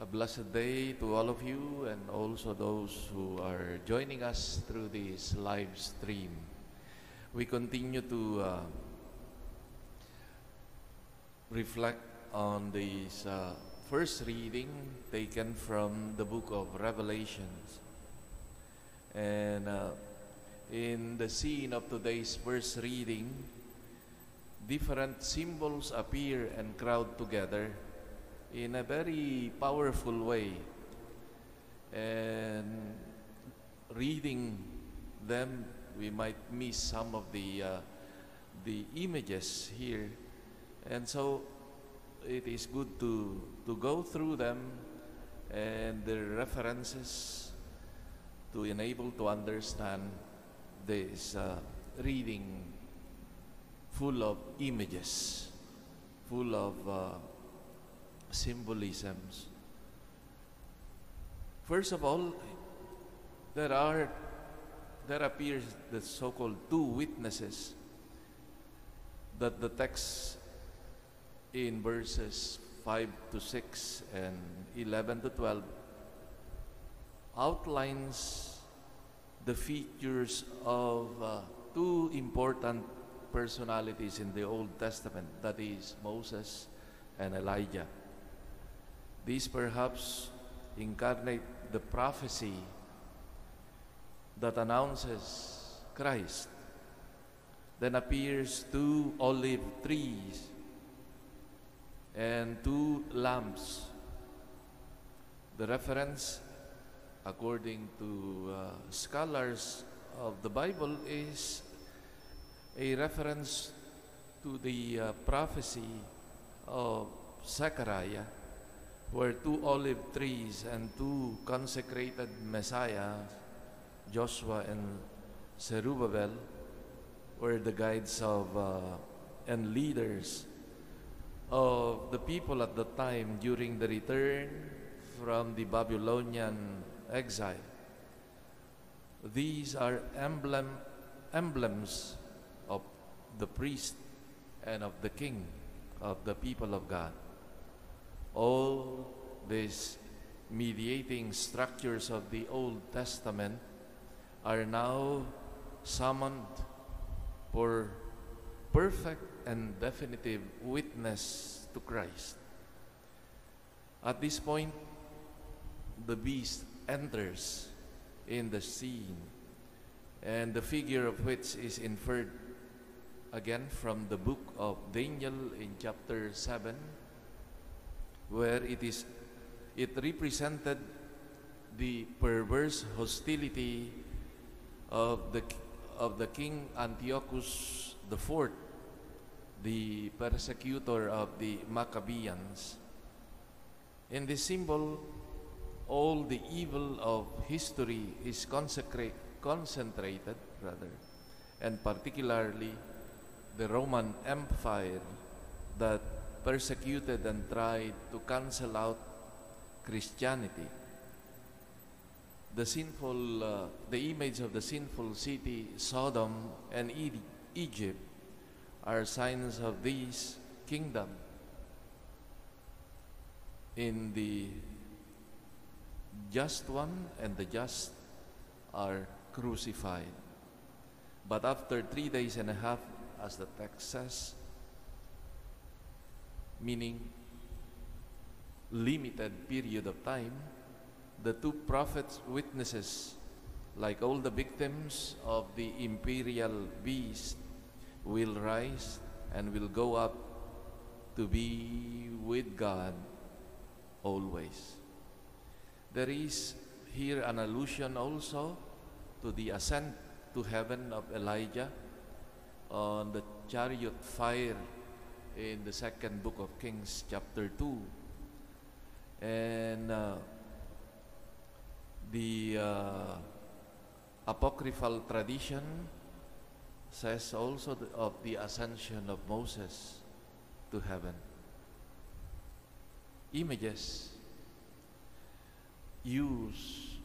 A blessed day to all of you and also those who are joining us through this live stream. We continue to uh, reflect on this uh, first reading taken from the book of Revelations. And uh, in the scene of today's first reading, different symbols appear and crowd together in a very powerful way. And reading them, we might miss some of the, uh, the images here. And so it is good to, to go through them and the references to enable to understand this uh, reading full of images, full of uh, symbolisms. First of all, there are there appears the so-called two witnesses that the text in verses 5 to 6 and 11 to 12 outlines the features of uh, two important personalities in the Old Testament, that is Moses and Elijah. These perhaps incarnate the prophecy that announces Christ. Then appears two olive trees and two lamps. The reference, according to uh, scholars of the Bible, is a reference to the uh, prophecy of Zechariah, where two olive trees and two consecrated Messiah, Joshua and Zerubbabel, were the guides of uh, and leaders of the people at the time during the return from the Babylonian exile. These are emblem, emblems of the priest and of the king of the people of God. All these mediating structures of the Old Testament are now summoned for perfect and definitive witness to Christ. At this point, the beast enters in the scene, and the figure of which is inferred again from the book of Daniel in chapter 7, where it is it represented the perverse hostility of the of the king Antiochus the fourth, the persecutor of the Maccabeans. In this symbol, all the evil of history is concentrated, rather, and particularly the Roman Empire that persecuted and tried to cancel out Christianity. The sinful, uh, the image of the sinful city Sodom and Egypt are signs of this kingdom. In the just one and the just are crucified. But after three days and a half, as the text says, meaning limited period of time, the two prophets witnesses, like all the victims of the imperial beast, will rise and will go up to be with God always. There is here an allusion also to the ascent to heaven of Elijah on the chariot fire in the second book of Kings, chapter 2. And uh, the uh, apocryphal tradition says also of the ascension of Moses to heaven. Images used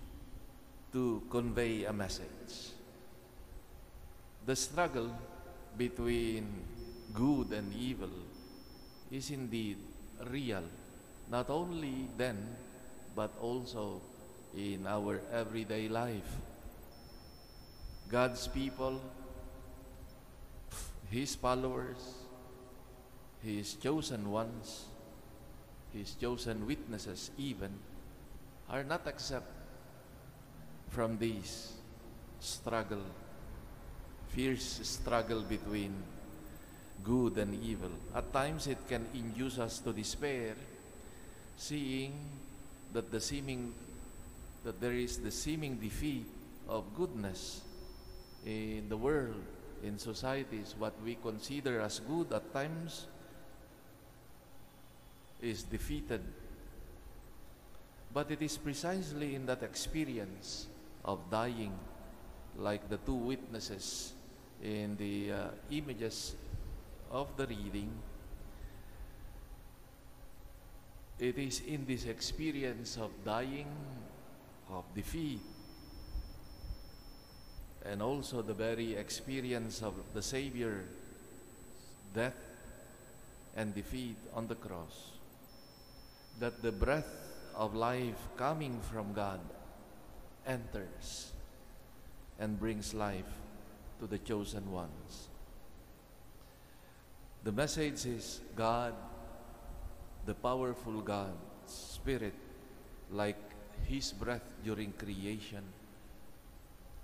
to convey a message. The struggle between good and evil is indeed real, not only then, but also in our everyday life. God's people, His followers, His chosen ones, His chosen witnesses, even, are not exempt from this struggle, fierce struggle between good and evil. At times it can induce us to despair, seeing that the seeming that there is the seeming defeat of goodness in the world, in societies, what we consider as good at times is defeated. But it is precisely in that experience of dying, like the two witnesses in the uh, images of the reading, it is in this experience of dying, of defeat, and also the very experience of the Savior death and defeat on the cross that the breath of life coming from God enters and brings life to the chosen ones. The message is God, the powerful God, Spirit, like His breath during creation,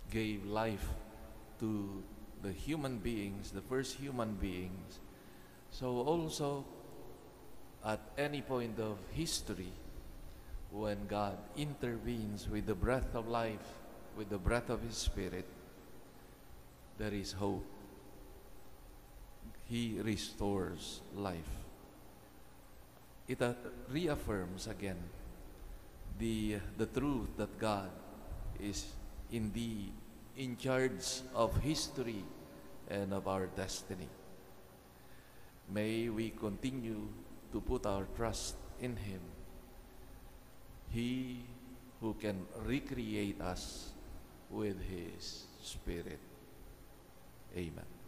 gave life to the human beings, the first human beings. So also, at any point of history, when God intervenes with the breath of life, with the breath of His Spirit, there is hope. He restores life. It uh, reaffirms again the, the truth that God is indeed in charge of history and of our destiny. May we continue to put our trust in Him. He who can recreate us with His Spirit. Amen.